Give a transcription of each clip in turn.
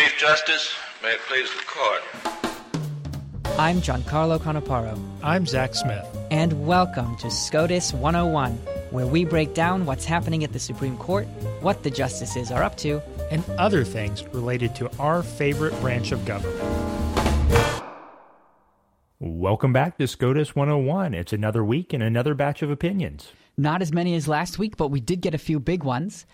Chief Justice, may it please the court. I'm GianCarlo Canaparo. I'm Zack Smith. And welcome to SCOTUS 101, where we break down what's happening at the Supreme Court, what the justices are up to, and other things related to our favorite branch of government. Welcome back to SCOTUS 101. It's another week and another batch of opinions. Not as many as last week, but we did get a few big ones.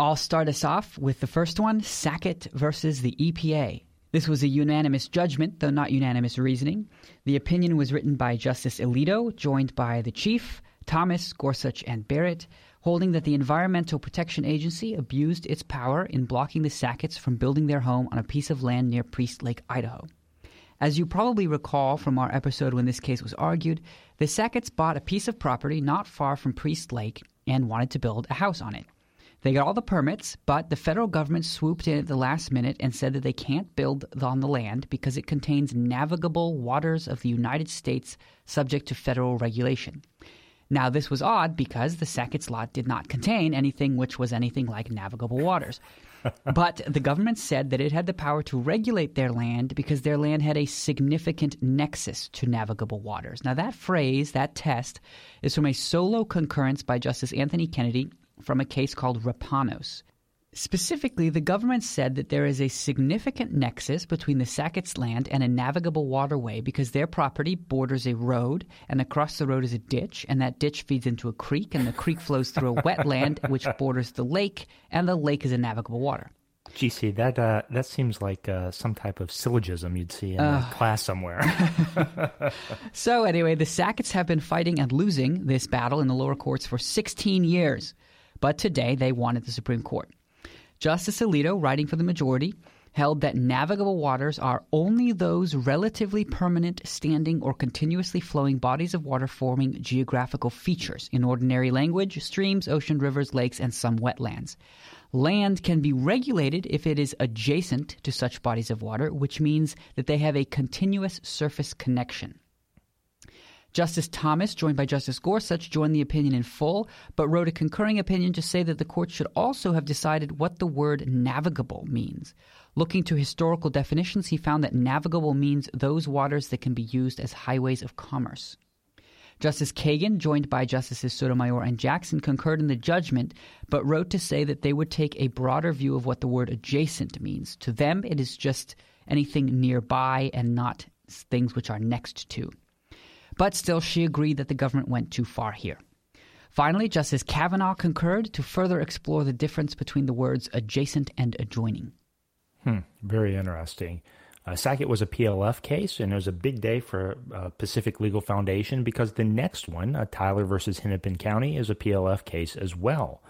I'll start us off with the first one Sackett versus the EPA. This was a unanimous judgment, though not unanimous reasoning. The opinion was written by Justice Alito, joined by the Chief, Thomas, Gorsuch, and Barrett, holding that the Environmental Protection Agency abused its power in blocking the Sacketts from building their home on a piece of land near Priest Lake, Idaho. As you probably recall from our episode when this case was argued, the Sacketts bought a piece of property not far from Priest Lake and wanted to build a house on it. They got all the permits, but the federal government swooped in at the last minute and said that they can't build on the land because it contains navigable waters of the United States subject to federal regulation. Now, this was odd because the Sackett's lot did not contain anything which was anything like navigable waters. but the government said that it had the power to regulate their land because their land had a significant nexus to navigable waters. Now, that phrase, that test, is from a solo concurrence by Justice Anthony Kennedy from a case called Rapanos. Specifically, the government said that there is a significant nexus between the Sackett's land and a navigable waterway because their property borders a road, and across the road is a ditch, and that ditch feeds into a creek, and the creek flows through a wetland which borders the lake, and the lake is a navigable water. GC, that uh, that seems like uh, some type of syllogism you'd see in uh, a class somewhere. so anyway, the Sacketts have been fighting and losing this battle in the lower courts for 16 years, but today they wanted the Supreme Court. Justice Alito, writing for the majority, held that navigable waters are only those relatively permanent, standing, or continuously flowing bodies of water forming geographical features. In ordinary language, streams, ocean, rivers, lakes, and some wetlands. Land can be regulated if it is adjacent to such bodies of water, which means that they have a continuous surface connection. Justice Thomas, joined by Justice Gorsuch, joined the opinion in full, but wrote a concurring opinion to say that the court should also have decided what the word navigable means. Looking to historical definitions, he found that navigable means those waters that can be used as highways of commerce. Justice Kagan, joined by Justices Sotomayor and Jackson, concurred in the judgment, but wrote to say that they would take a broader view of what the word adjacent means. To them, it is just anything nearby and not things which are next to. But still, she agreed that the government went too far here. Finally, Justice Kavanaugh concurred to further explore the difference between the words adjacent and adjoining. Hmm, very interesting. Uh, Sackett was a PLF case, and it was a big day for uh, Pacific Legal Foundation because the next one, uh, Tyler versus Hennepin County, is a PLF case as well.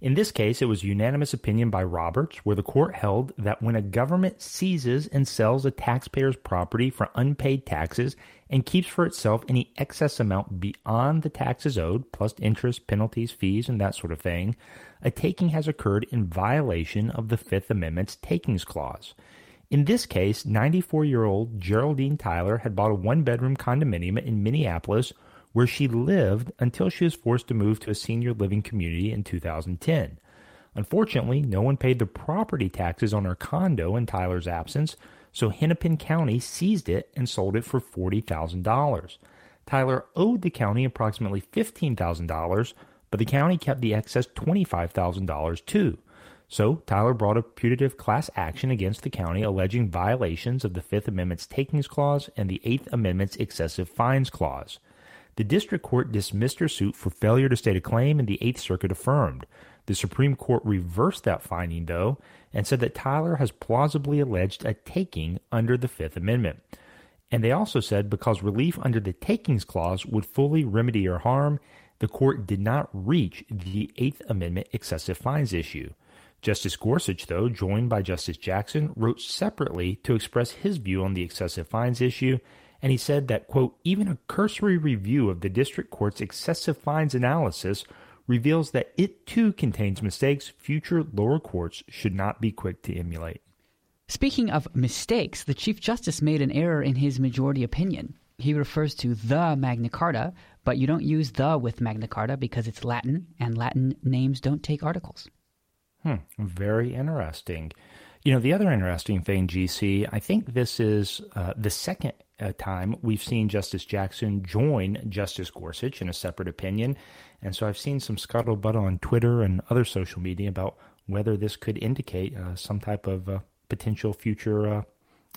In this case, it was unanimous opinion by Roberts, where the court held that when a government seizes and sells a taxpayer's property for unpaid taxes and keeps for itself any excess amount beyond the taxes owed, plus interest, penalties, fees, and that sort of thing, a taking has occurred in violation of the Fifth Amendment's takings clause. In this case, 94 year old Geraldine Tyler had bought a one bedroom condominium in Minneapolis where she lived until she was forced to move to a senior living community in 2010. Unfortunately, no one paid the property taxes on her condo in Tyler's absence, so Hennepin County seized it and sold it for $40,000. Tyler owed the county approximately $15,000, but the county kept the excess $25,000 too. So Tyler brought a putative class action against the county alleging violations of the Fifth Amendment's takings clause and the Eighth Amendment's excessive fines clause. The district court dismissed her suit for failure to state a claim, and the Eighth Circuit affirmed. The Supreme Court reversed that finding, though, and said that Tyler has plausibly alleged a taking under the Fifth Amendment. And they also said because relief under the takings clause would fully remedy her harm, the court did not reach the Eighth Amendment excessive fines issue. Justice Gorsuch, though, joined by Justice Jackson, wrote separately to express his view on the excessive fines issue and he said that, quote, even a cursory review of the district court's excessive fines analysis reveals that it too contains mistakes future lower courts should not be quick to emulate. Speaking of mistakes, the Chief Justice made an error in his majority opinion. He refers to the Magna Carta, but you don't use the with Magna Carta because it's Latin, and Latin names don't take articles. Hmm, very interesting. You know, the other interesting thing, GC, I think this is uh, the second uh, time we've seen Justice Jackson join Justice Gorsuch in a separate opinion. And so I've seen some scuttlebutt on Twitter and other social media about whether this could indicate uh, some type of uh, potential future uh,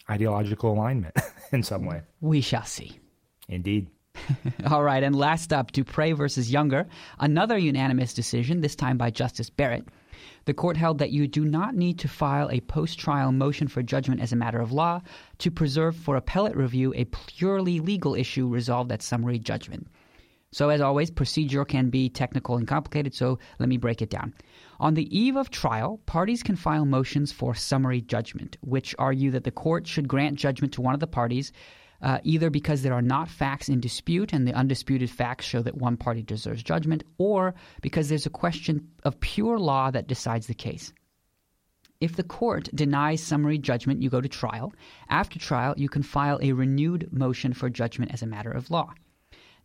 ideological alignment in some way. We shall see. Indeed. All right, and last up, Dupree versus Younger, another unanimous decision, this time by Justice Barrett. The court held that you do not need to file a post trial motion for judgment as a matter of law to preserve for appellate review a purely legal issue resolved at summary judgment. So, as always, procedure can be technical and complicated, so let me break it down. On the eve of trial, parties can file motions for summary judgment, which argue that the court should grant judgment to one of the parties uh, either because there are not facts in dispute and the undisputed facts show that one party deserves judgment, or because there's a question of pure law that decides the case. If the court denies summary judgment, you go to trial. After trial, you can file a renewed motion for judgment as a matter of law.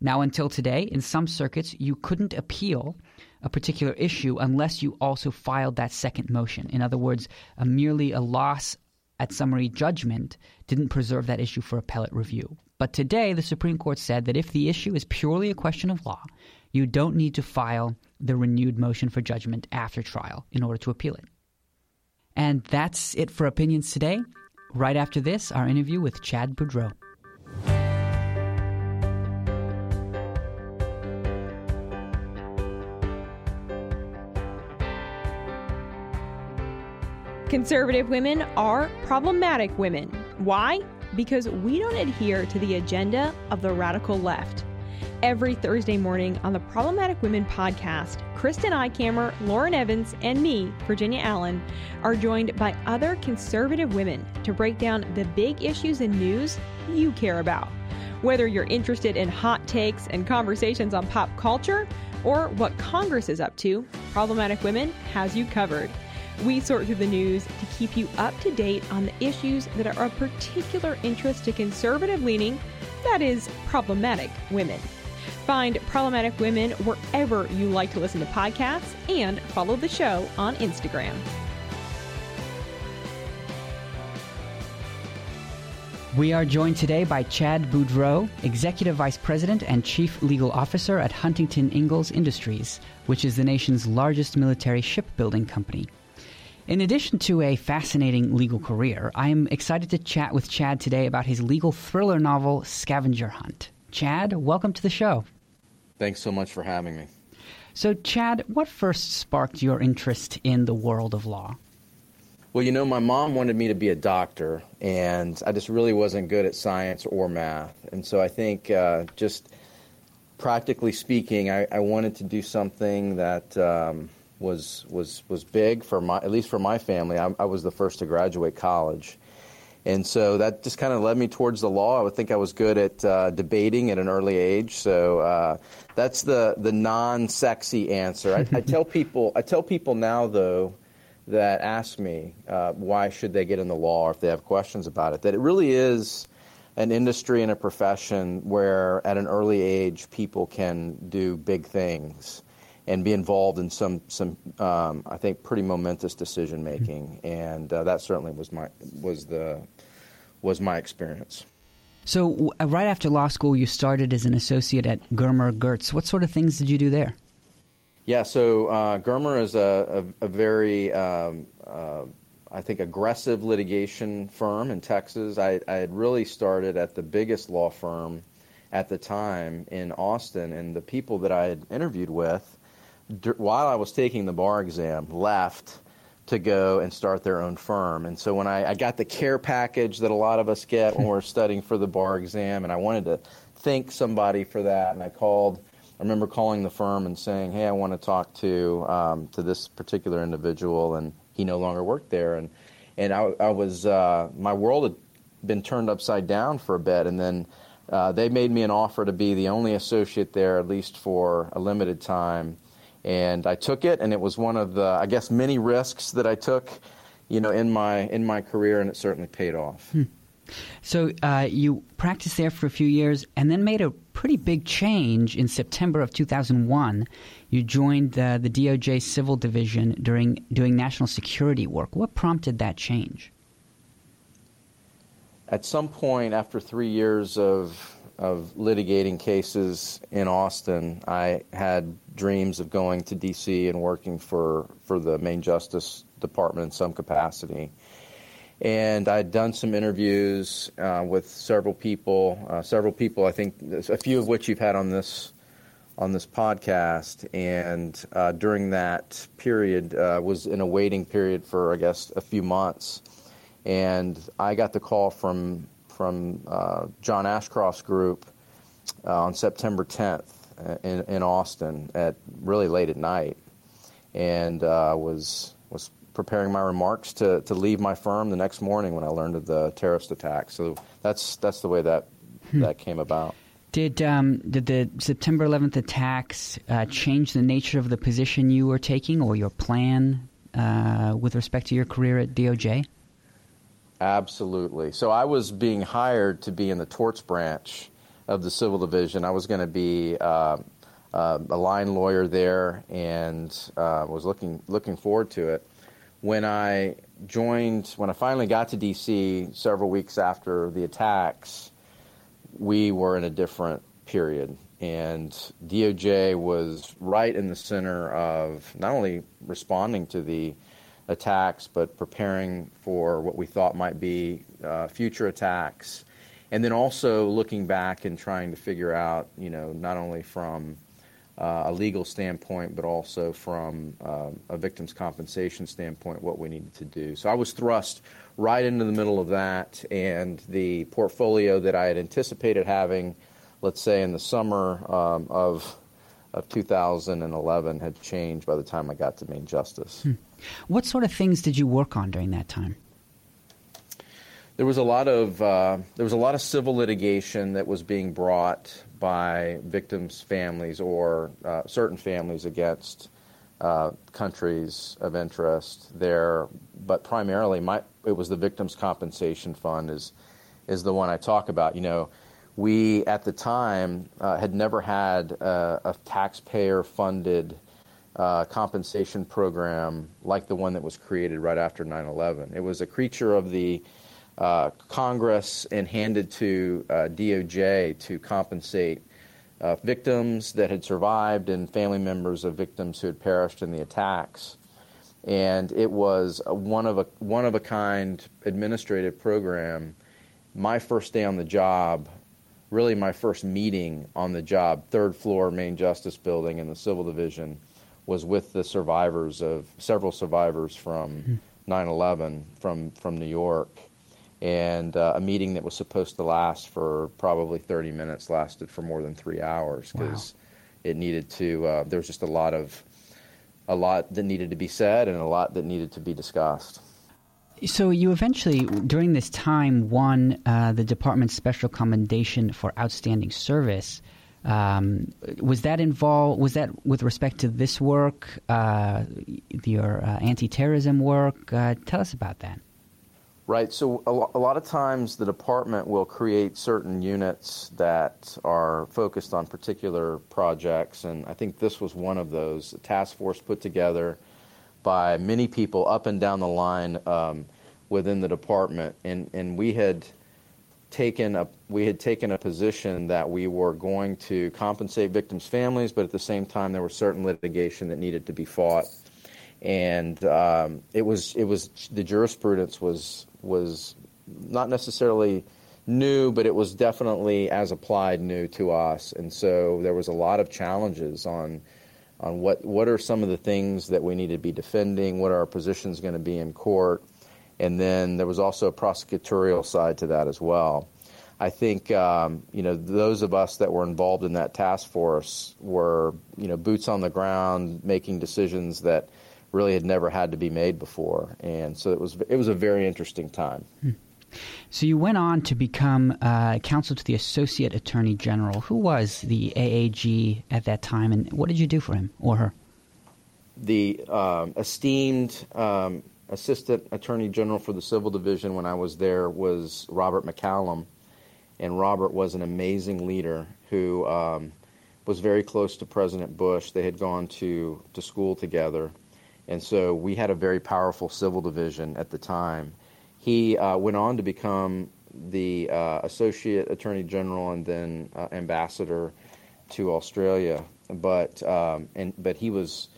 Now, until today, in some circuits, you couldn't appeal a particular issue unless you also filed that second motion. In other words, a merely a loss at summary judgment didn't preserve that issue for appellate review. But today, the Supreme Court said that if the issue is purely a question of law, you don't need to file the renewed motion for judgment after trial in order to appeal it. And that's it for opinions today. Right after this, our interview with Chad Boudreaux. Conservative women are problematic women. Why? Because we don't adhere to the agenda of the radical left. Every Thursday morning on the Problematic Women podcast, Kristen Eichamer, Lauren Evans, and me, Virginia Allen, are joined by other conservative women to break down the big issues and news you care about. Whether you're interested in hot takes and conversations on pop culture or what Congress is up to, Problematic Women has you covered. We sort through the news to keep you up to date on the issues that are of particular interest to conservative leaning, that is, problematic women. Find Problematic Women wherever you like to listen to podcasts and follow the show on Instagram. We are joined today by Chad Boudreaux, Executive Vice President and Chief Legal Officer at Huntington Ingalls Industries, which is the nation's largest military shipbuilding company. In addition to a fascinating legal career, I am excited to chat with Chad today about his legal thriller novel, Scavenger Hunt. Chad, welcome to the show. Thanks so much for having me. So, Chad, what first sparked your interest in the world of law? Well, you know, my mom wanted me to be a doctor, and I just really wasn't good at science or math. And so I think uh, just practically speaking, I, I, wanted to do something that um, was was was big for my at least for my family. I, I was the first to graduate college, and so that just kind of led me towards the law. I would think I was good at uh, debating at an early age. So uh, that's the the non-sexy answer. I, I, tell people I tell people now though that ask me uh, why should they get in the law or if they have questions about it that it really is an industry and a profession where at an early age people can do big things and be involved in some some um, I think pretty momentous decision making, and uh, that certainly was my was the was my experience. So, uh, right after law school, you started as an associate at Germer Gertz. What sort of things did you do there? Yeah, so uh, Germer is a, a, a very, um, uh, I think, aggressive litigation firm in Texas. I, I had really started at the biggest law firm at the time in Austin, and the people that I had interviewed with while I was taking the bar exam, left to go and start their own firm. And so when I, I, got the care package that a lot of us get when we're studying for the bar exam, and I wanted to thank somebody for that, and I called. I remember calling the firm and saying, "Hey, I want to talk to um, to this particular individual," and he no longer worked there. And and I, I was uh, my world had been turned upside down for a bit, and then. Uh, they made me an offer to be the only associate there, at least for a limited time, and I took it, and it was one of the, I guess, many risks that I took, you know, in my in my career, and it certainly paid off. Hmm. So uh, you practiced there for a few years and then made a pretty big change in September of 2001. You joined uh, the DOJ Civil Division during doing national security work. What prompted that change? At some point after three years of of litigating cases in Austin, I had dreams of going to D.C. and working for, for the Main Justice Department in some capacity. And I'd done some interviews uh, with several people, uh, several people, I think, a few of which you've had on this on this podcast. And uh, during that period, uh, was in a waiting period for, I guess, a few months. And I got the call from from uh, John Ashcroft's group uh, on September 10th uh, in, in Austin at really late at night, and uh, was was preparing my remarks to, to leave my firm the next morning when I learned of the terrorist attack. So that's that's the way that hmm. that came about. Did um, did the September 11th attacks uh, change the nature of the position you were taking or your plan uh, with respect to your career at DOJ? Absolutely. So I was being hired to be in the torts branch of the civil division. I was going to be uh, uh, a line lawyer there, and uh, was looking looking forward to it. When I joined, when I finally got to D.C. several weeks after the attacks, we were in a different period, and DOJ was right in the center of not only responding to the attacks, but preparing for what we thought might be uh, future attacks. And then also looking back and trying to figure out, you know, not only from uh, a legal standpoint, but also from uh, a victim's compensation standpoint, what we needed to do. So I was thrust right into the middle of that, and the portfolio that I had anticipated having, let's say in the summer um, of of 2011 had changed by the time I got to Main Justice. Hmm. What sort of things did you work on during that time? There was a lot of uh, there was a lot of civil litigation that was being brought by victims' families or uh, certain families against uh, countries of interest there, but primarily my it was the Victims Compensation Fund is is the one I talk about. You know, we at the time uh, had never had a, a taxpayer funded uh, compensation program like the one that was created right after 9 11. It was a creature of the uh, Congress and handed to uh, DOJ to compensate uh, victims that had survived and family members of victims who had perished in the attacks. And it was a one of a one of a kind administrative program. My first day on the job, really my first meeting on the job, third floor main justice building in the civil division was with the survivors of several survivors from 9/11 from from New York, and uh, a meeting that was supposed to last for probably 30 minutes lasted for more than three hours because wow. it needed to. Uh, there was just a lot of a lot that needed to be said and a lot that needed to be discussed. So you eventually, during this time, won uh, the department's special commendation for outstanding service. Um, was that involved? Was that with respect to this work, uh, your uh, anti-terrorism work? Uh, tell us about that. Right. So a, lo- a, lot of times the department will create certain units that are focused on particular projects, and I think this was one of those. A task force put together by many people up and down the line um, within the department, and and we had taken a we had taken a position that we were going to compensate victims' families, but at the same time there was certain litigation that needed to be fought, and um, it was it was the jurisprudence was was not necessarily new, but it was definitely as applied new to us, and so there was a lot of challenges on on what what are some of the things that we need to be defending, what are our positions going to be in court and then there was also a prosecutorial side to that as well. I think um, you know those of us that were involved in that task force were you know boots on the ground, making decisions that really had never had to be made before, and so it was it was a very interesting time. Hmm. So you went on to become uh, counsel to the Associate Attorney General. Who was the AAG at that time, and what did you do for him or her? The um, esteemed um, assistant attorney general for the civil division when I was there was Robert McCallum, and Robert was an amazing leader who um, was very close to President Bush. They had gone to to school together, and so we had a very powerful civil division at the time. He uh, went on to become the uh, associate attorney general and then uh, ambassador to Australia, but um, and but he was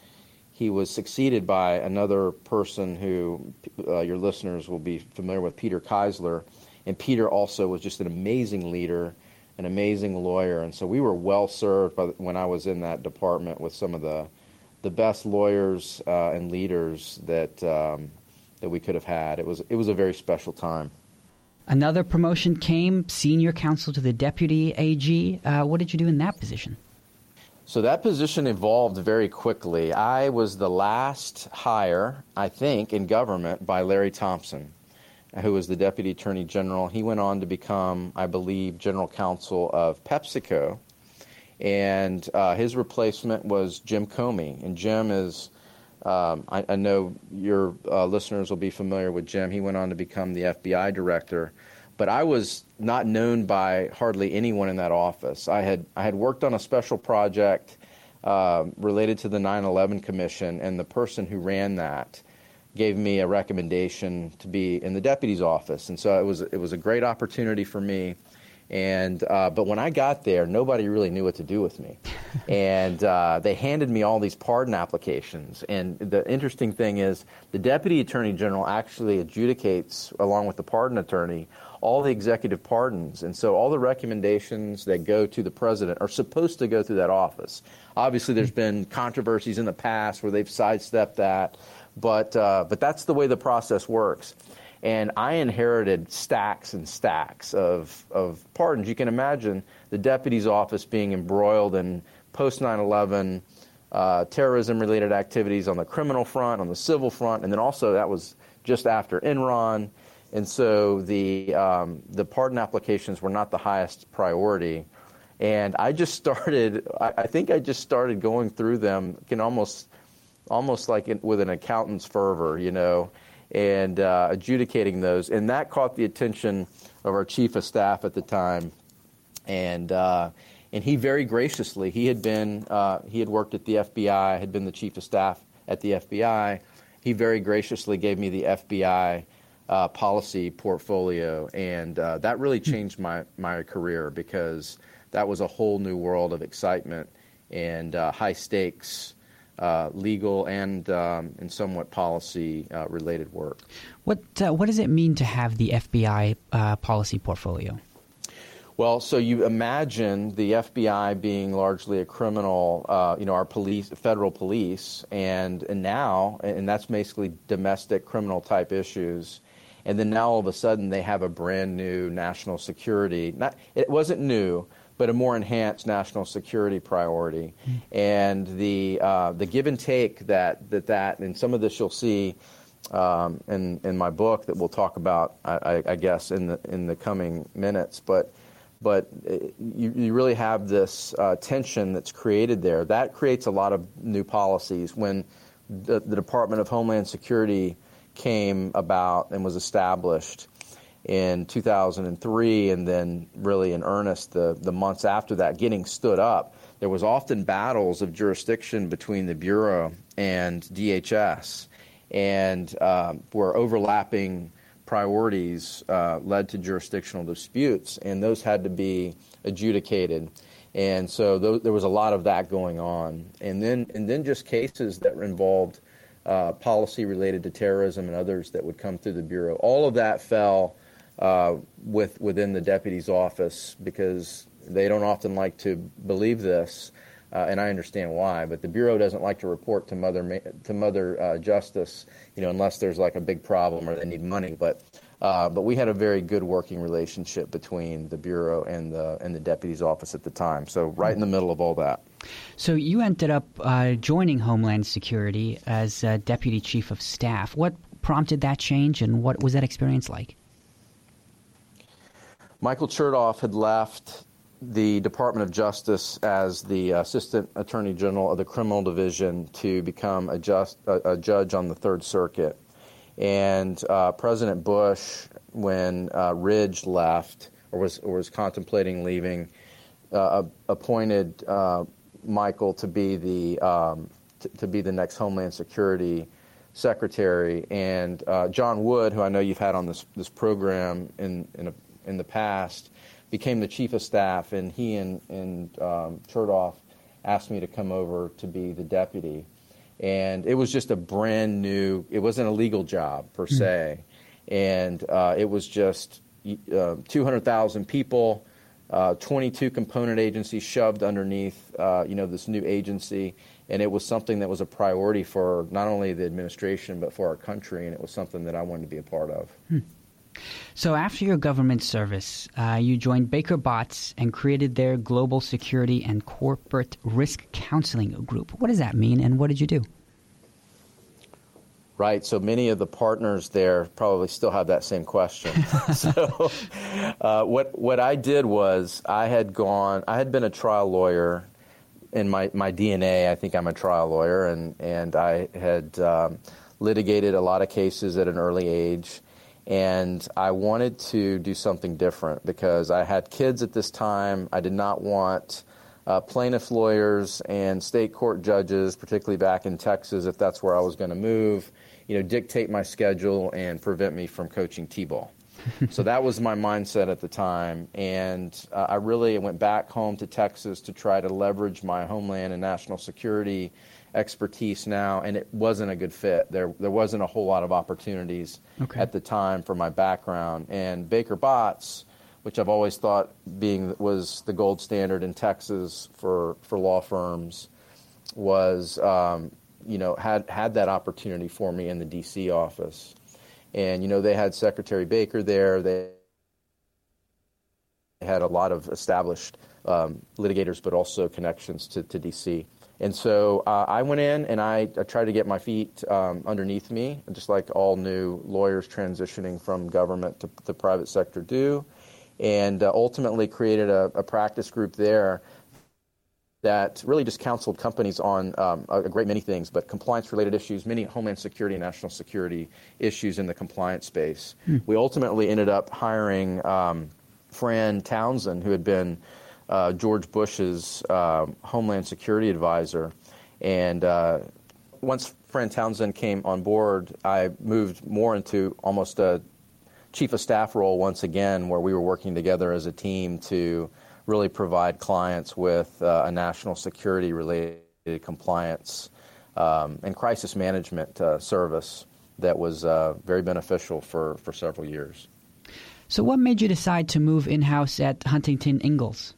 he was succeeded by another person who uh, your listeners will be familiar with, Peter Keisler. And Peter also was just an amazing leader, an amazing lawyer. And so we were well served by, when I was in that department with some of the, the best lawyers uh, and leaders that, um, that we could have had. It was, it was a very special time. Another promotion came, senior counsel to the deputy AG. Uh, what did you do in that position? So that position evolved very quickly. I was the last hire, I think, in government by Larry Thompson, who was the Deputy Attorney General. He went on to become, I believe, General Counsel of PepsiCo. And uh, his replacement was Jim Comey. And Jim is, um, I, I, know your uh, listeners will be familiar with Jim. He went on to become the FBI Director. But I was not known by hardly anyone in that office. I had I had worked on a special project uh, related to the 9/11 Commission, and the person who ran that gave me a recommendation to be in the deputy's office, and so it was it was a great opportunity for me. And uh, but when I got there, nobody really knew what to do with me, and uh, they handed me all these pardon applications. And the interesting thing is, the deputy attorney general actually adjudicates, along with the pardon attorney, all the executive pardons. And so all the recommendations that go to the president are supposed to go through that office. Obviously, there's been controversies in the past where they've sidestepped that, but, uh, but that's the way the process works. And I inherited stacks and stacks of, of pardons. You can imagine the deputy's office being embroiled in post 9 11 uh, terrorism related activities on the criminal front, on the civil front, and then also that was just after Enron. And so the, um, the pardon applications were not the highest priority. And I just started, I, think I just started going through them, can almost, almost like with an accountant's fervor, you know, and uh, adjudicating those. And that caught the attention of our chief of staff at the time. And, uh, and he very graciously, he had been, uh, he had worked at the FBI, had been the chief of staff at the FBI. He very graciously gave me the FBI uh, policy portfolio, and uh, that really changed my my career because that was a whole new world of excitement and uh, high stakes. Uh, legal and um, and somewhat policy uh, related work. What uh, what does it mean to have the FBI policy portfolio? Well, so you imagine the FBI being largely a criminal, uh, you know, our police, federal police, and, and now, and that's basically domestic criminal type issues and then now all of a sudden they have a brand new national security. Not, it wasn't new, but a more enhanced national security priority. Mm-hmm. And the uh, the give and take that that that and some of this you'll see um, in in my book that we'll talk about, I, I, guess, in the in the coming minutes. But but uh, you, you really have this uh, tension that's created there. That creates a lot of new policies when the, the Department of Homeland Security came about and was established in 2003, and then really in earnest the, the months after that, getting stood up, there was often battles of jurisdiction between the Bureau and DHS, and um, where overlapping priorities uh, led to jurisdictional disputes, and those had to be adjudicated. And so th- there was a lot of that going on, and then and then just cases that involved uh, policy related to terrorism and others that would come through the bureau. All of that fell uh, with within the deputy's office because they don't often like to believe this, uh, and I understand why. But the bureau doesn't like to report to mother to mother uh, justice, you know, unless there's like a big problem or they need money. But uh, but we had a very good working relationship between the bureau and the and the deputy's office at the time. So right in the middle of all that. So you ended up uh, joining Homeland Security as uh, deputy chief of staff. What prompted that change, and what was that experience like? Michael Chertoff had left the Department of Justice as the Assistant Attorney General of the Criminal Division to become a, just, a, a judge on the Third Circuit And uh, President Bush, when uh, Ridge left or was, or was contemplating leaving, uh, appointed uh, Michael to be the um, t- to be the next Homeland Security Secretary, and uh, John Wood, who I know you've had on this this program in in, a, in the past, became the chief of staff, and he and and um, Chertoff asked me to come over to be the deputy, and it was just a brand new. It wasn't a legal job per mm-hmm. se, and uh, it was just uh, 200,000 people uh, 22 component agencies shoved underneath, uh, you know, this new agency, and it was something that was a priority for not only the administration but for our country, and it was something that I wanted to be a part of. Hmm. So, after your government service, uh, you joined Baker Botts and created their Global Security and Corporate Risk Counseling Group. What does that mean, and what did you do? right? So many of the partners there probably still have that same question. so, uh, what what I did was I had gone, I had been a trial lawyer in my, my DNA. I think I'm a trial lawyer, and and I had um, litigated a lot of cases at an early age. And I wanted to do something different because I had kids at this time. I did not want uh, plaintiff lawyers and state court judges, particularly back in Texas, if that's where I was going to move, you know, dictate my schedule and prevent me from coaching t-ball. so that was my mindset at the time, and uh, I really went back home to Texas to try to leverage my homeland and national security expertise now, and it wasn't a good fit. There, there wasn't a whole lot of opportunities okay. at the time for my background. And Baker Botts, which I've always thought being was the gold standard in Texas for for law firms, was um, you know, had had that opportunity for me in the D.C. office, and you know, they had Secretary Baker there. They had a lot of established um, litigators, but also connections to, to D.C. And so uh, I went in and I, I, tried to get my feet um, underneath me, just like all new lawyers transitioning from government to the private sector do, and uh, ultimately created a, a practice group there that really just counseled companies on um, a great many things, but compliance related issues, many homeland security and national security issues in the compliance space. Hmm. We ultimately ended up hiring um, Fran Townsend, who had been uh, George Bush's uh, homeland security advisor. And uh, once Fran Townsend came on board, I moved more into almost a chief of staff role once again, where we were working together as a team to really provide clients with uh, a national security related compliance um, and crisis management uh, service that was uh, very beneficial for, for several years. So, what made you decide to move in house at Huntington Ingalls?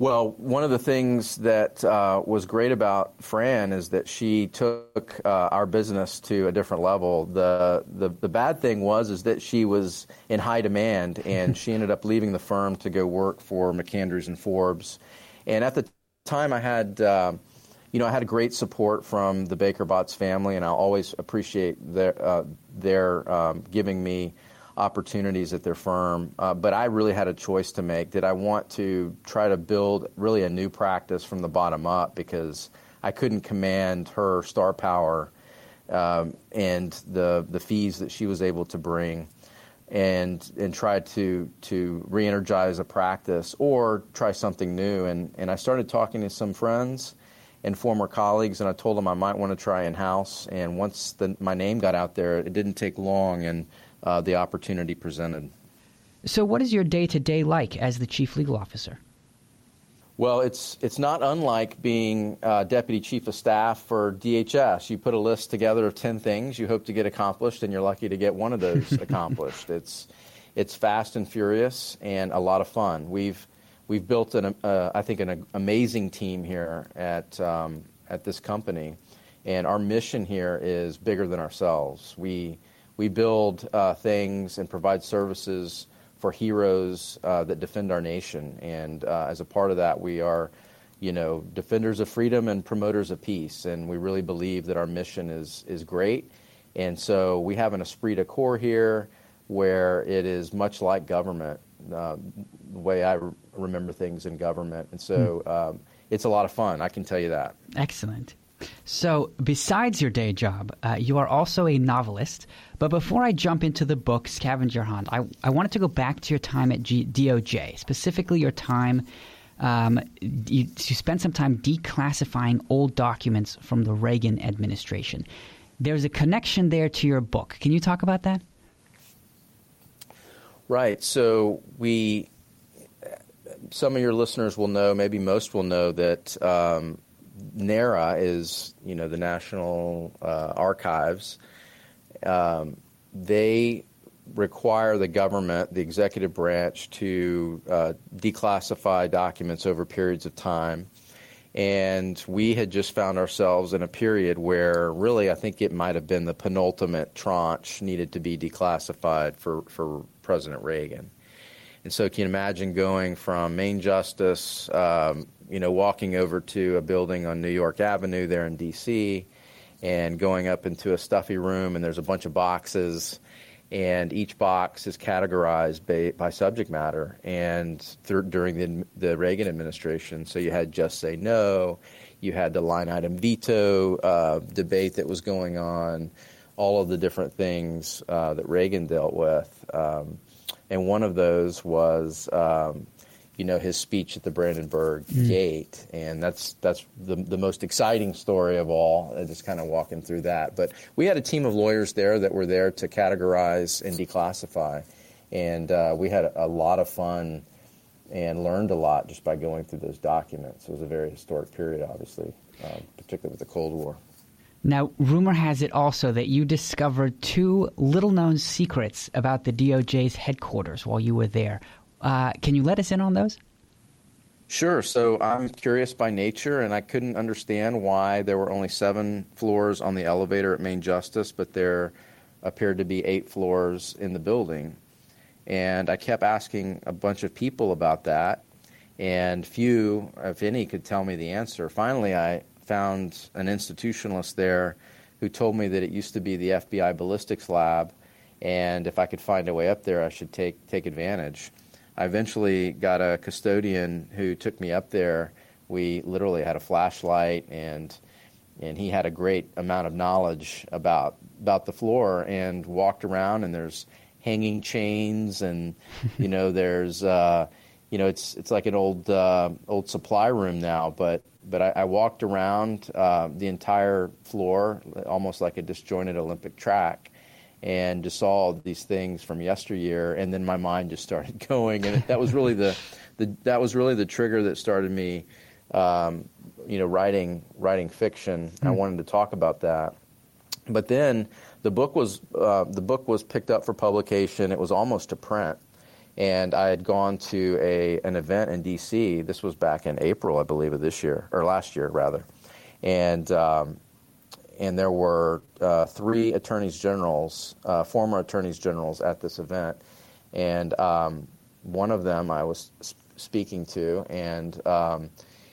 Well, one of the things that uh, was great about Fran is that she took uh, our business to a different level. The, the the bad thing was is that she was in high demand, and she ended up leaving the firm to go work for MacAndrews and Forbes. And at the time, I had. Uh, you know, I had great support from the Baker Botts family, and I always appreciate their uh, their um, giving me opportunities at their firm. Uh, but I really had a choice to make. Did I want to try to build really a new practice from the bottom up because I couldn't command her star power um, and the the fees that she was able to bring, and and try to to re-energize a practice or try something new. And and I started talking to some friends and former colleagues, and I told them I might want to try in house. And once the, my name got out there, it didn't take long, and uh, the opportunity presented. So, what is your day to day like as the chief legal officer? Well, it's it's not unlike being uh, deputy chief of staff for DHS. You put a list together of ten things you hope to get accomplished, and you're lucky to get one of those accomplished. It's it's fast and furious and a lot of fun. We've we've built an uh, I think an amazing team here at um, at this company, and our mission here is bigger than ourselves. We we build uh, things and provide services for heroes uh, that defend our nation. And uh, as a part of that, we are, you know, defenders of freedom and promoters of peace. And we really believe that our mission is is great. And so we have an esprit de corps here, where it is much like government, uh, the way I remember things in government. And so. Hmm. Um, it's a lot of fun, I can tell you that. Excellent. So, besides your day job, uh, you are also a novelist. But before I jump into the book Scavenger Hunt, I, I wanted to go back to your time at G- DOJ, specifically your time. Um, you, you spent some time declassifying old documents from the Reagan administration. There's a connection there to your book. Can you talk about that? Right. So we, some of your listeners will know, maybe most will know that um, NARA is, you know, the National uh, Archives. Um, they require the government, the executive branch, to uh, declassify documents over periods of time. And we had just found ourselves in a period where really I think it might have been the penultimate tranche needed to be declassified for, for President Reagan. And so, can you imagine going from Main Justice, um, you know, walking over to a building on New York Avenue there in D.C., and going up into a stuffy room, and there's a bunch of boxes, and each box is categorized by, by subject matter. And th- during the, the Reagan administration, so you had just say no, you had the line item veto uh, debate that was going on, all of the different things uh, that Reagan dealt with. Um, and one of those was, um, you know, his speech at the Brandenburg mm. Gate, and that's that's the the most exciting story of all. Uh, just kind of walking through that. But we had a team of lawyers there that were there to categorize and declassify, and uh, we had a, lot of fun and learned a lot just by going through those documents. It was a very historic period, obviously, uh, particularly with the Cold War. Now, rumor has it also that you discovered two little known secrets about the DOJ's headquarters while you were there. Uh, can you let us in on those? Sure. So I'm curious by nature, and I couldn't understand why there were only seven floors on the elevator at Main Justice, but there appeared to be eight floors in the building. And I kept asking a bunch of people about that, and few, if any, could tell me the answer. Finally, I found an institutionalist there who told me that it used to be the FBI ballistics lab, and if I could find a way up there, I should take take advantage. I eventually got a custodian who took me up there. We literally had a flashlight, and and he had a great amount of knowledge about about the floor, and walked around, and there's hanging chains, and you know there's. Uh, you know, it's it's like an old uh, old supply room now, but but I, I walked around uh, the entire floor, almost like a disjointed Olympic track, and just saw these things from yesteryear. And then my mind just started going, and that was really the, the that was really the trigger that started me, um, you know, writing writing fiction. Mm-hmm. I hmm. wanted to talk about that, but then the book was uh, the book was picked up for publication. It was almost to print and I had gone to a an event in D.C. This was back in April, I believe, of this year or last year rather, and um, and there were uh, three attorneys generals, uh, former attorneys generals, at this event, and um, one of them I was speaking to, and um,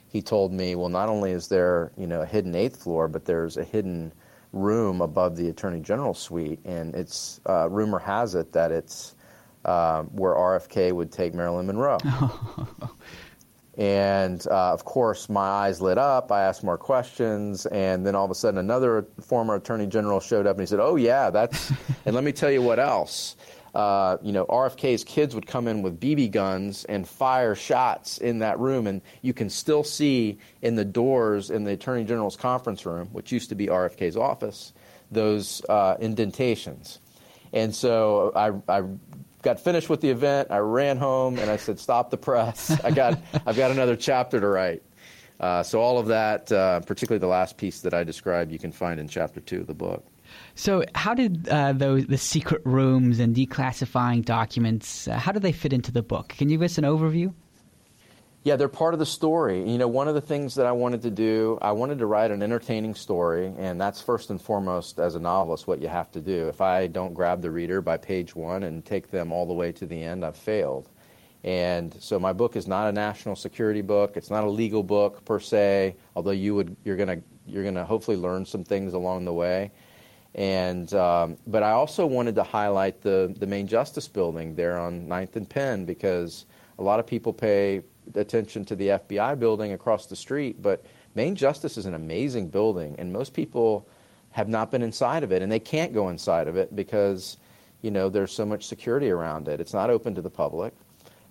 he told me, well, not only is there you know a hidden eighth floor, but there's a hidden room above the attorney general suite, and it's uh, rumor has it that it's um, where RFK would take Marilyn Monroe. and uh, of course, my eyes lit up. I asked more questions, and then all of a sudden, another former attorney general showed up, and he said, "Oh yeah, that's." and let me tell you what else. Uh, you know, RFK's kids would come in with BB guns and fire shots in that room, and you can still see in the doors in the Attorney General's conference room, which used to be RFK's office, those uh, indentations. And so I, I got finished with the event. I ran home and I said, "Stop the press! I got I've got another chapter to write." Uh, so all of that, uh, particularly the last piece that I described, you can find in chapter two of the book. So, how did uh, those the secret rooms and declassifying documents? Uh, how do they fit into the book? Can you give us an overview? Yeah, they're part of the story. You know, one of the things that I wanted to do, I wanted to write an entertaining story, and that's first and foremost as a novelist what you have to do. If I don't grab the reader by page one and take them all the way to the end, I've failed. And so my book is not a national security book. It's not a legal book per se, although you would you're gonna you're gonna hopefully learn some things along the way. And um, but I also wanted to highlight the the main justice building there on 9th and Penn because a lot of people pay attention to the FBI building across the street, but Main Justice is an amazing building, and most people have not been inside of it, and they can't go inside of it because, you know, there's so much security around it. It's not open to the public.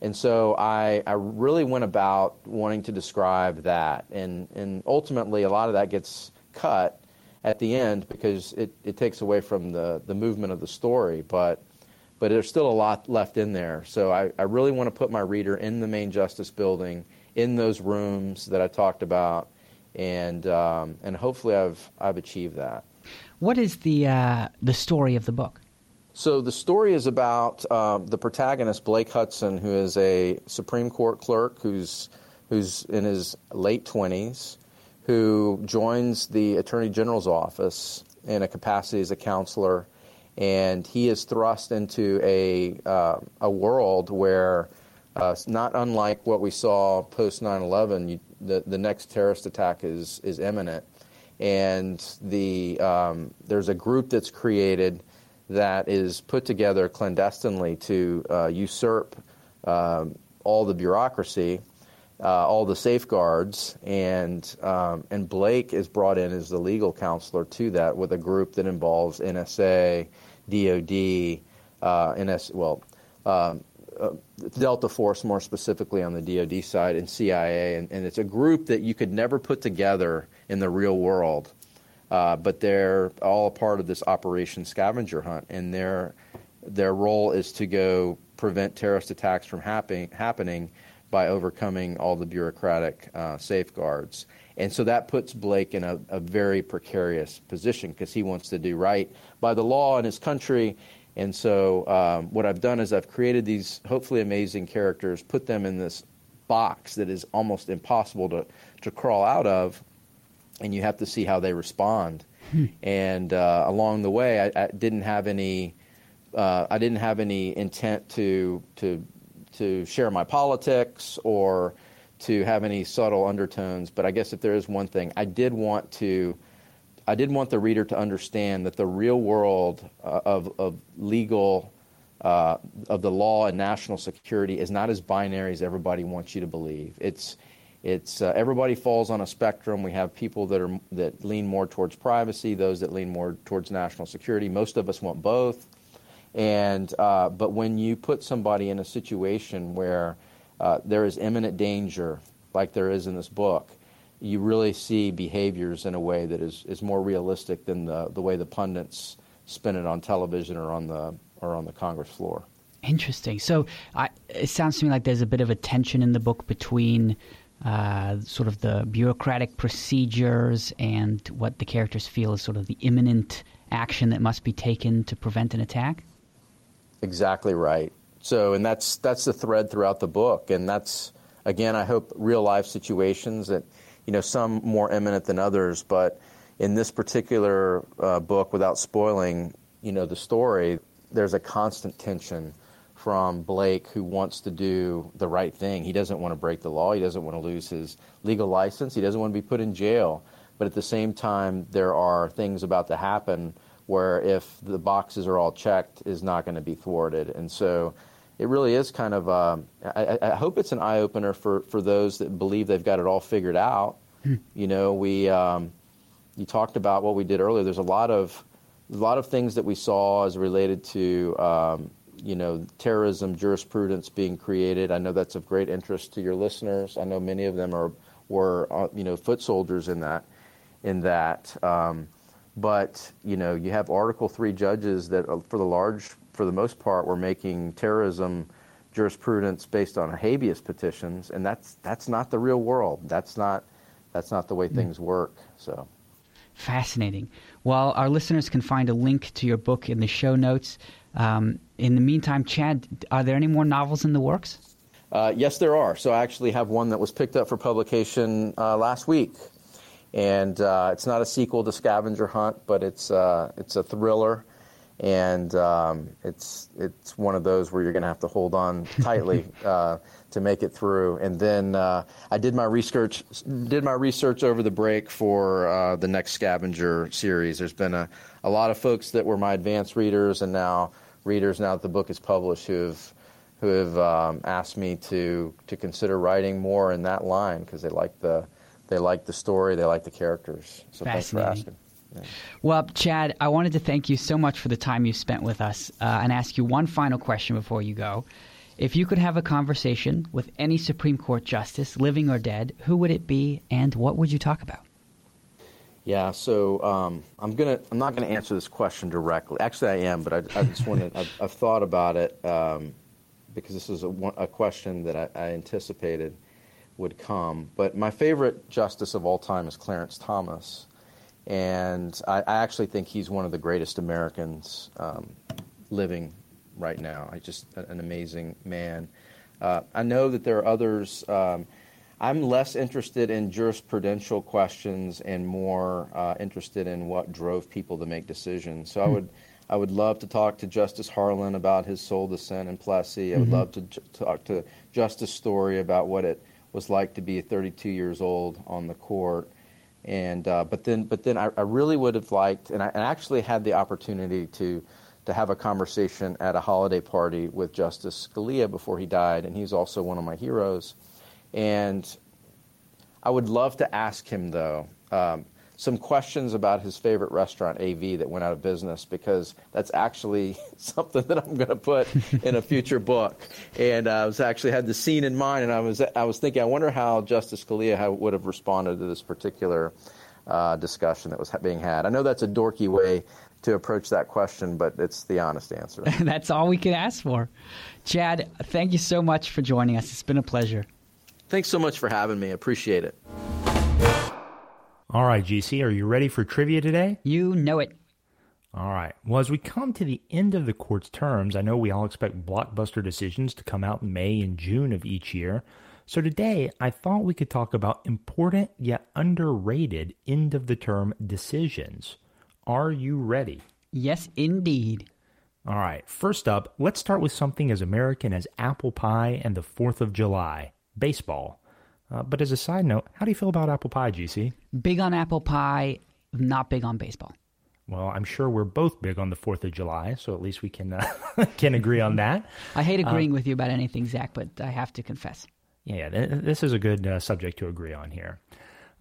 And so I, I really went about wanting to describe that. And, and ultimately, a lot of that gets cut at the end because it, it takes away from the, the movement of the story. But, but there's still a lot left in there. So I, I really want to put my reader in the main justice building, in those rooms that I talked about. And, um, and hopefully I've, I've achieved that. What is the uh, the story of the book? So the story is about um, the protagonist Blake Hudson, who is a Supreme Court clerk who's who's in his late twenties, who joins the Attorney General's office in a capacity as a counselor, and he is thrust into a uh, a world where. Uh, not unlike what we saw post 9/11, the the next terrorist attack is is imminent, and the um, there's a group that's created that is put together clandestinely to uh, usurp um, all the bureaucracy, uh, all the safeguards, and um, and Blake is brought in as the legal counselor to that with a group that involves NSA, DoD, uh, NS well. Um, uh, Delta Force, more specifically on the DoD side, and CIA, and, and, it's a group that you could never put together in the real world. Uh, but they're all a part of this Operation Scavenger Hunt, and their their role is to go prevent terrorist attacks from happen, happening by overcoming all the bureaucratic uh, safeguards. And so that puts Blake in a, a very precarious position because he wants to do right by the law in his country. And so um, what I've done is I've created these hopefully amazing characters, put them in this box that is almost impossible to, to crawl out of and you have to see how they respond. Hmm. And uh, along the way, I, I didn't have any. Uh, I didn't have any intent to to to share my politics or to have any subtle undertones. But I guess if there is one thing, I did want to. I did want the reader to understand that the real world uh, of, of legal, uh, of the law and national security is not as binary as everybody wants you to believe. It's it's uh, everybody falls on a spectrum. We have people that are that lean more towards privacy, those that lean more towards national security. Most of us want both. And uh, but when you put somebody in a situation where uh, there is imminent danger, like there is in this book, you really see behaviors in a way that is, is more realistic than the, the way the pundits spin it on television or on the or on the Congress floor. Interesting. So I, it sounds to me like there's a bit of a tension in the book between uh, sort of the bureaucratic procedures and what the characters feel is sort of the imminent action that must be taken to prevent an attack? Exactly right. So, and that's that's the thread throughout the book, and that's again, I hope real life situations that you know some more eminent than others, but in this particular uh, book, without spoiling, you know, the story, there's a constant tension from Blake who wants to do the right thing. He doesn't want to break the law. He doesn't want to lose his legal license. He doesn't want to be put in jail. But at the same time, there are things about to happen where if the boxes are all checked, is not going to be thwarted. And so it really is kind of, uh, I, I, hope it's an eye opener for, for those that believe they've got it all figured out. Hmm. You know, we, um, you talked about what we did earlier. There's a lot of, a lot of things that we saw as related to um, you know, terrorism jurisprudence being created. I know that's of great interest to your listeners. I know many of them are were uh, you know foot soldiers in that in that. Um, but you know, you have Article Three judges that, uh, for the large, for the most part, were making terrorism jurisprudence based on habeas petitions, and that's that's not the real world. That's not that's not the way mm. things work. So. Fascinating. Well, our listeners can find a link to your book in the show notes. Um, in the meantime, Chad, are there any more novels in the works? Uh, yes, there are. So I actually have one that was picked up for publication uh, last week, and uh, it's not a sequel to Scavenger Hunt, but it's uh, it's a thriller, and um, it's it's one of those where you're going to have to hold on tightly uh, to make it through. And then uh, I did my research did my research over the break for the next Scavenger series. There's been a a lot of folks that were my advanced readers, and now readers now that the book is published who have who have um, asked me to to consider writing more in that line because they like the they like the story, they like the characters. So thanks for asking. Yeah. Well, Chad, I wanted to thank you so much for the time you spent with us uh, and ask you one final question before you go. If you could have a conversation with any Supreme Court justice, living or dead, who would it be, and what would you talk about? Yeah, so um, I'm gonna I'm not gonna answer this question directly. Actually, I am, but I, I just want to. I've, I've, thought about it um, because this is a, a question that I, I, anticipated would come. But my favorite justice of all time is Clarence Thomas, and I, I actually think he's one of the greatest Americans um, living right now. I just an amazing man. Uh, I know that there are others. Um, I'm less interested in jurisprudential questions and more uh, interested in what drove people to make decisions. So I hmm. would. I would love to talk to Justice Harlan about his sole dissent in Plessy. I would mm-hmm. love to j- talk to Justice Story about what it was like to be 32 years old on the court. And uh, but then, but then I, I, really would have liked, and I, and I actually had the opportunity to to have a conversation at a holiday party with Justice Scalia before he died, and he's also one of my heroes. And I would love to ask him, though, um, some questions about his favorite restaurant, AV, that went out of business, because that's actually something that I'm going to put in a future book. And I was actually had the scene in mind, and I was I was thinking, I wonder how Justice Scalia would have responded to this particular uh, discussion that was being had. I know that's a dorky way to approach that question, but it's the honest answer. That's all we can ask for. Chad, thank you so much for joining us. It's been a pleasure. Thanks so much for having me. Appreciate it. All right, GC, are you ready for trivia today? You know it. All right. Well, as we come to the end of the court's terms, I know we all expect blockbuster decisions to come out in May and June of each year. So today, I thought we could talk about important yet underrated end of the term decisions. Are you ready? Yes, indeed. All right. First up, let's start with something as American as apple pie and the 4th of July baseball. Uh, but as a side note, how do you feel about apple pie, GC? Big on apple pie, not big on baseball. Well, I'm sure we're both big on the Fourth of July, so at least we can uh, can agree on that. I hate uh, agreeing uh, with you about anything, Zack, but I have to confess. Yeah, this is a good uh, subject to agree on here.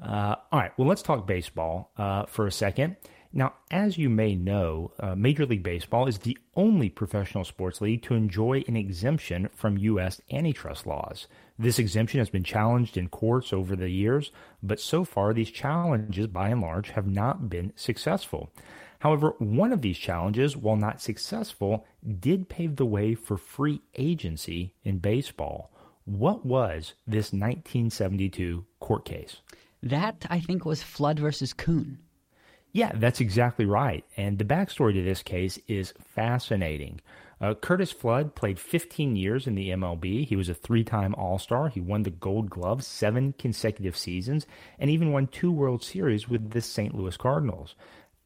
Uh, all right, well, let's talk baseball for a second. Now, as you may know, uh, Major League Baseball is the only professional sports league to enjoy an exemption from U.S. antitrust laws. This exemption has been challenged in courts over the years, but so far these challenges, by and large, have not been successful. However, one of these challenges, while not successful, did pave the way for free agency in baseball. What was this 1972 court case? That, I think, was Flood versus Kuhn. Yeah, that's exactly right. And the backstory to this case is fascinating. Uh, Curtis Flood played 15 years in the MLB. He was a three time All Star. He won the Gold Glove seven consecutive seasons and even won two World Series with the St. Louis Cardinals.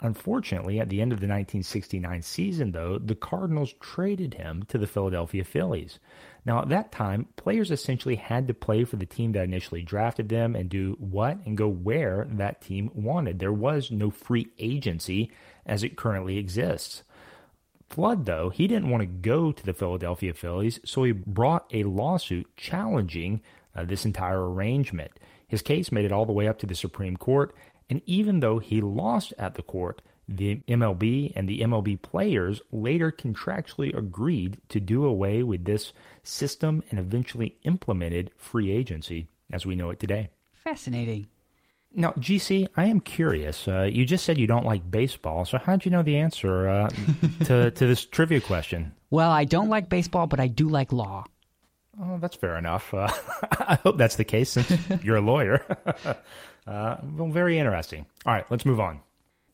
Unfortunately, at the end of the 1969 season, though, the Cardinals traded him to the Philadelphia Phillies. Now, at that time, players essentially had to play for the team that initially drafted them and do what and go where that team wanted. There was no free agency as it currently exists. Flood, though, he didn't want to go to the Philadelphia Phillies, so he brought a lawsuit challenging uh, this entire arrangement. His case made it all the way up to the Supreme Court, and even though he lost at the court, the MLB and the MLB players later contractually agreed to do away with this system and eventually implemented free agency as we know it today. Fascinating. Now, GC, I am curious. Uh, you just said you don't like baseball, so how'd you know the answer uh, to, to this trivia question? Well, I don't like baseball, but I do like law. Oh, that's fair enough. Uh, I hope that's the case since you're a lawyer. Uh, well, very interesting. All right, let's move on.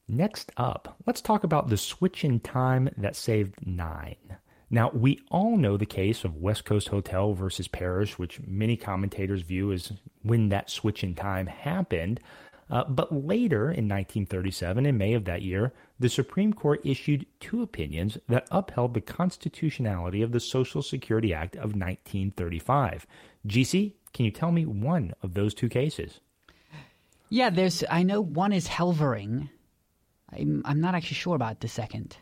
Next up, let's talk about the switch in time that saved nine. Now, we all know the case of West Coast Hotel versus Parrish, which many commentators view as when that switch in time happened. Uh, but later in 1937, in May of that year, the Supreme Court issued two opinions that upheld the constitutionality of the Social Security Act of 1935. GC, can you tell me one of those two cases? Yeah, there's. I know one is Helvering, I'm, I'm not actually sure about the second.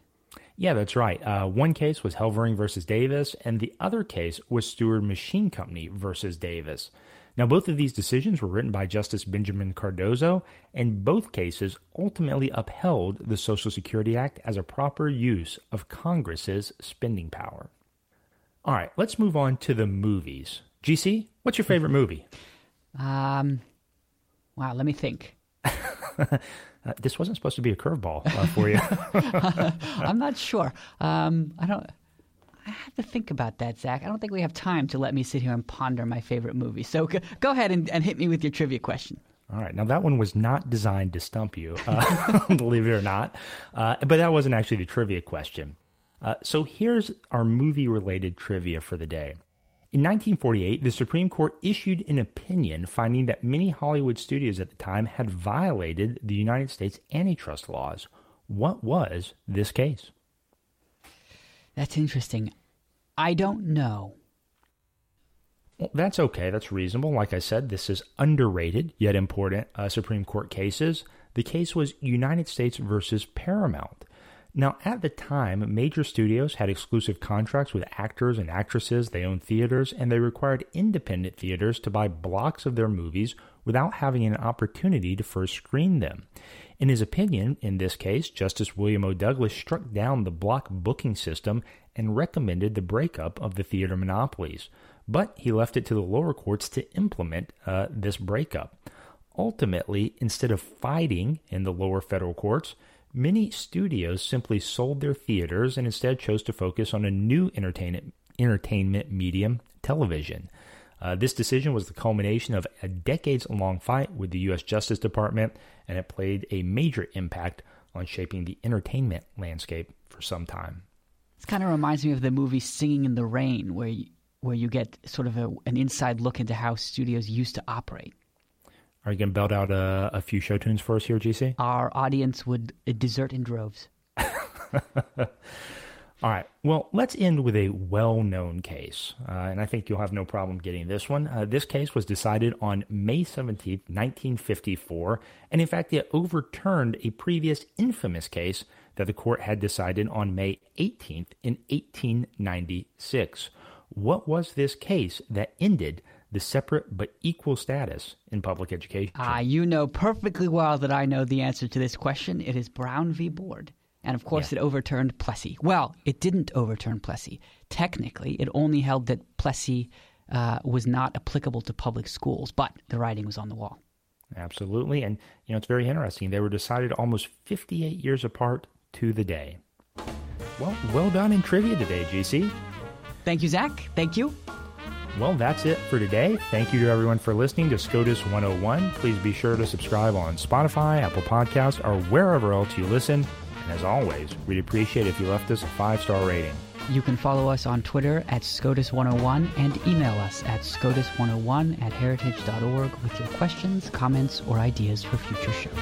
Yeah, that's right. Uh, one case was Helvering versus Davis, and the other case was Steward Machine Company versus Davis. Now, both of these decisions were written by Justice Benjamin Cardozo, and both cases ultimately upheld the Social Security Act as a proper use of Congress's spending power. All right, let's move on to the movies. GC, what's your favorite movie? Um, wow, let me think. uh, this wasn't supposed to be a curveball uh, for you. I'm not sure. Um, I don't. I have to think about that, Zack. I don't think we have time to let me sit here and ponder my favorite movie. So go, go ahead and, and hit me with your trivia question. All right. Now, that one was not designed to stump you, uh, believe it or not. Uh, but that wasn't actually the trivia question. Uh, so here's our movie related trivia for the day. In 1948, the Supreme Court issued an opinion finding that many Hollywood studios at the time had violated the United States antitrust laws. What was this case? That's interesting. I don't know. Well, that's okay. That's reasonable. Like I said, this is underrated yet important uh, Supreme Court cases. The case was United States versus Paramount. Now, at the time, major studios had exclusive contracts with actors and actresses, they owned theaters, and they required independent theaters to buy blocks of their movies without having an opportunity to first screen them. In his opinion, in this case, Justice William O. Douglas struck down the block booking system and recommended the breakup of the theater monopolies. But he left it to the lower courts to implement uh, this breakup. Ultimately, instead of fighting in the lower federal courts, Many studios simply sold their theaters and instead chose to focus on a new entertainment, entertainment medium, television. Uh, this decision was the culmination of a decades long fight with the U.S. Justice Department, and it played a major impact on shaping the entertainment landscape for some time. This kind of reminds me of the movie Singing in the Rain, where you, where you get sort of a, an inside look into how studios used to operate. Are you going to belt out a, a, few show tunes for us here, GC? Our audience would desert in droves. All right. Well, let's end with a well known case. Uh, and I think you'll have no problem getting this one. Uh, this case was decided on May 17th, 1954. And in fact, it overturned a previous infamous case that the court had decided on May 18th in 1896. What was this case that ended the separate but equal status in public education? Ah, you know perfectly well that I know the answer to this question. It is Brown v. Board. And of course, yeah. it overturned Plessy. Well, it didn't overturn Plessy. Technically, it only held that Plessy uh, was not applicable to public schools, but the writing was on the wall. Absolutely. And, you know, it's very interesting. They were decided almost 58 years apart to the day. Well, well done in trivia today, GC. Thank you, Zack. Thank you. Well, that's it for today. Thank you to everyone for listening to SCOTUS 101. Please be sure to subscribe on Spotify, Apple Podcasts, or wherever else you listen. And as always, we'd appreciate if you left us a five star rating. You can follow us on Twitter at SCOTUS101 and email us at SCOTUS101 at heritage.org with your questions, comments, or ideas for future shows.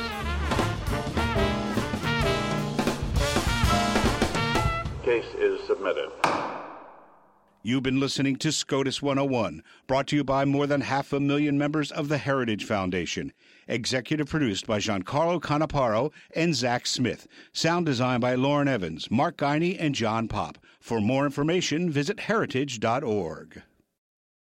Case is submitted. You've been listening to SCOTUS 101, brought to you by more than half a million members of the Heritage Foundation. Executive produced by GianCarlo Canaparo and Zack Smith. Sound designed by Lauren Evans, Mark Guiney, and John Pop. For more information, visit heritage.org.